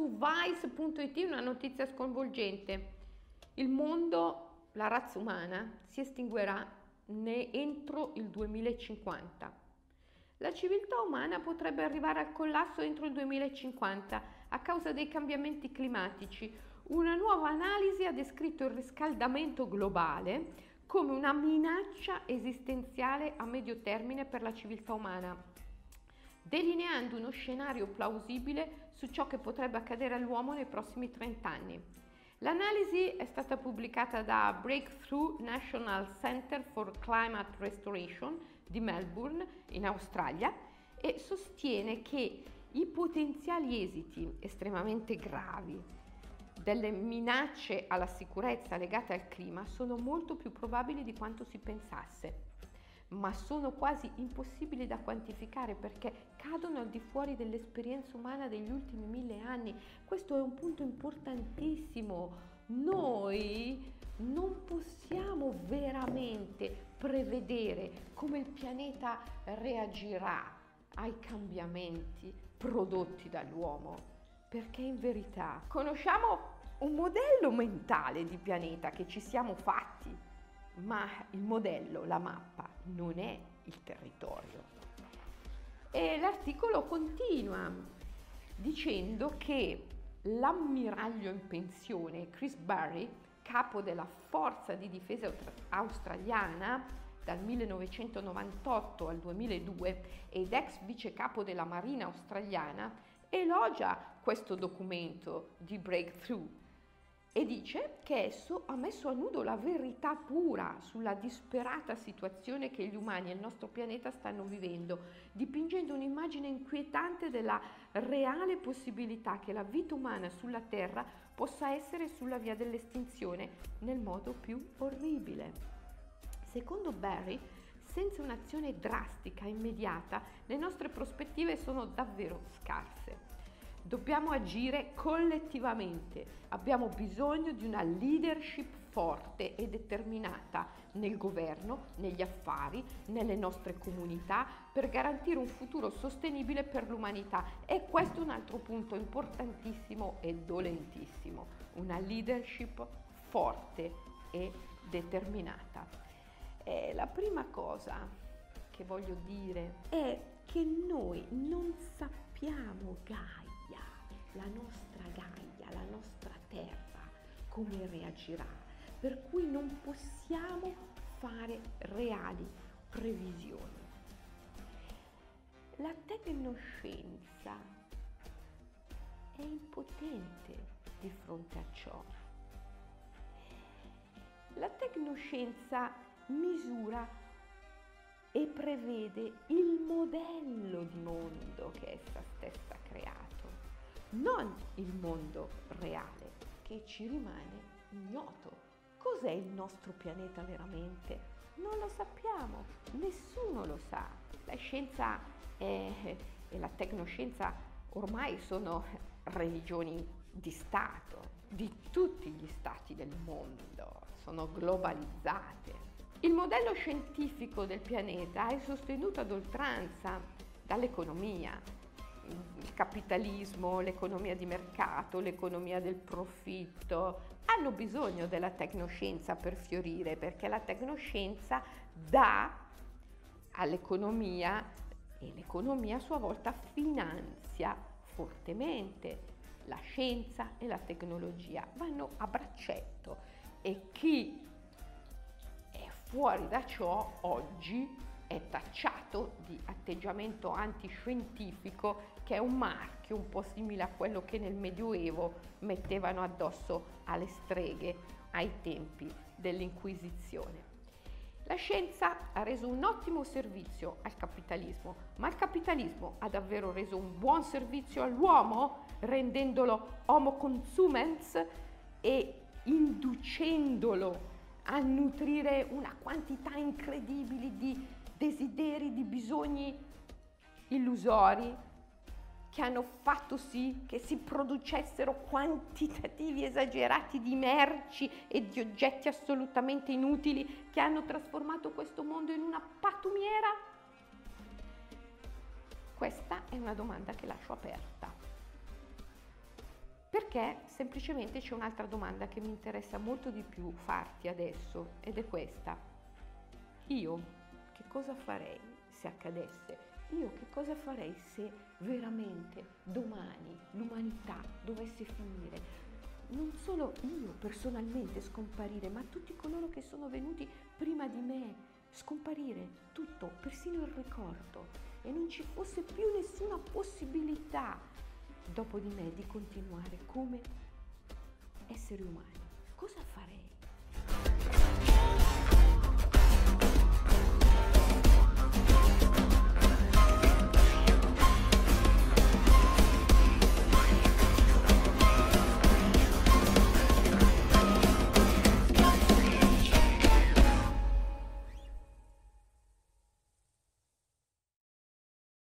su vice.it una notizia sconvolgente. Il mondo, la razza umana, si estinguerà entro il 2050. La civiltà umana potrebbe arrivare al collasso entro il 2050 a causa dei cambiamenti climatici. Una nuova analisi ha descritto il riscaldamento globale come una minaccia esistenziale a medio termine per la civiltà umana, delineando uno scenario plausibile su ciò che potrebbe accadere all'uomo nei prossimi 30 anni. L'analisi è stata pubblicata da Breakthrough National Center for Climate Restoration di Melbourne, in Australia, e sostiene che i potenziali esiti estremamente gravi delle minacce alla sicurezza legate al clima sono molto più probabili di quanto si pensasse, ma sono quasi impossibili da quantificare perché cadono al di fuori dell'esperienza umana degli ultimi mille anni. Questo è un punto importantissimo. Noi non possiamo veramente prevedere come il pianeta reagirà ai cambiamenti prodotti dall'uomo perché in verità conosciamo un modello mentale di pianeta che ci siamo fatti, ma il modello, la mappa, non è il territorio. E l'articolo continua dicendo che l'ammiraglio in pensione Chris Barry, capo della forza di difesa australiana dal 1998 al 2002 ed ex vice capo della Marina australiana, elogia questo documento di Breakthrough e dice che esso ha messo a nudo la verità pura sulla disperata situazione che gli umani e il nostro pianeta stanno vivendo, dipingendo un'immagine inquietante della reale possibilità che la vita umana sulla Terra possa essere sulla via dell'estinzione nel modo più orribile. Secondo Barry, senza un'azione drastica, immediata, le nostre prospettive sono davvero scarse. Dobbiamo agire collettivamente, abbiamo bisogno di una leadership forte e determinata nel governo, negli affari, nelle nostre comunità per garantire un futuro sostenibile per l'umanità. E questo è un altro punto importantissimo e dolentissimo, una leadership forte e determinata. Eh, la prima cosa che voglio dire è che noi non sappiamo Gaia, la nostra Gaia, la nostra terra, come reagirà, per cui non possiamo fare reali previsioni. La tecnoscienza è impotente di fronte a ciò. La tecnoscienza misura e prevede il modello di mondo che essa stessa ha creato, non il mondo reale che ci rimane ignoto. Cos'è il nostro pianeta veramente? Non lo sappiamo, nessuno lo sa. La scienza e la tecnoscienza ormai sono religioni di Stato, di tutti gli stati del mondo, sono globalizzate. Il modello scientifico del pianeta è sostenuto ad oltranza dall'economia, il capitalismo, l'economia di mercato, l'economia del profitto, hanno bisogno della tecnoscienza per fiorire perché la tecnoscienza dà all'economia e l'economia a sua volta finanzia fortemente la scienza e la tecnologia, vanno a braccetto. E chi Fuori da ciò oggi è tacciato di atteggiamento antiscientifico che è un marchio un po' simile a quello che nel Medioevo mettevano addosso alle streghe ai tempi dell'Inquisizione. La scienza ha reso un ottimo servizio al capitalismo, ma il capitalismo ha davvero reso un buon servizio all'uomo, rendendolo homo consumens e inducendolo a nutrire una quantità incredibile di desideri, di bisogni illusori che hanno fatto sì che si producessero quantitativi esagerati di merci e di oggetti assolutamente inutili che hanno trasformato questo mondo in una patumiera? Questa è una domanda che lascio aperta. Perché semplicemente c'è un'altra domanda che mi interessa molto di più farti adesso ed è questa. Io che cosa farei se accadesse? Io che cosa farei se veramente domani l'umanità dovesse finire? Non solo io personalmente scomparire, ma tutti coloro che sono venuti prima di me, scomparire tutto, persino il ricordo, e non ci fosse più nessuna possibilità dopo di me di continuare come esseri umani. Cosa farei?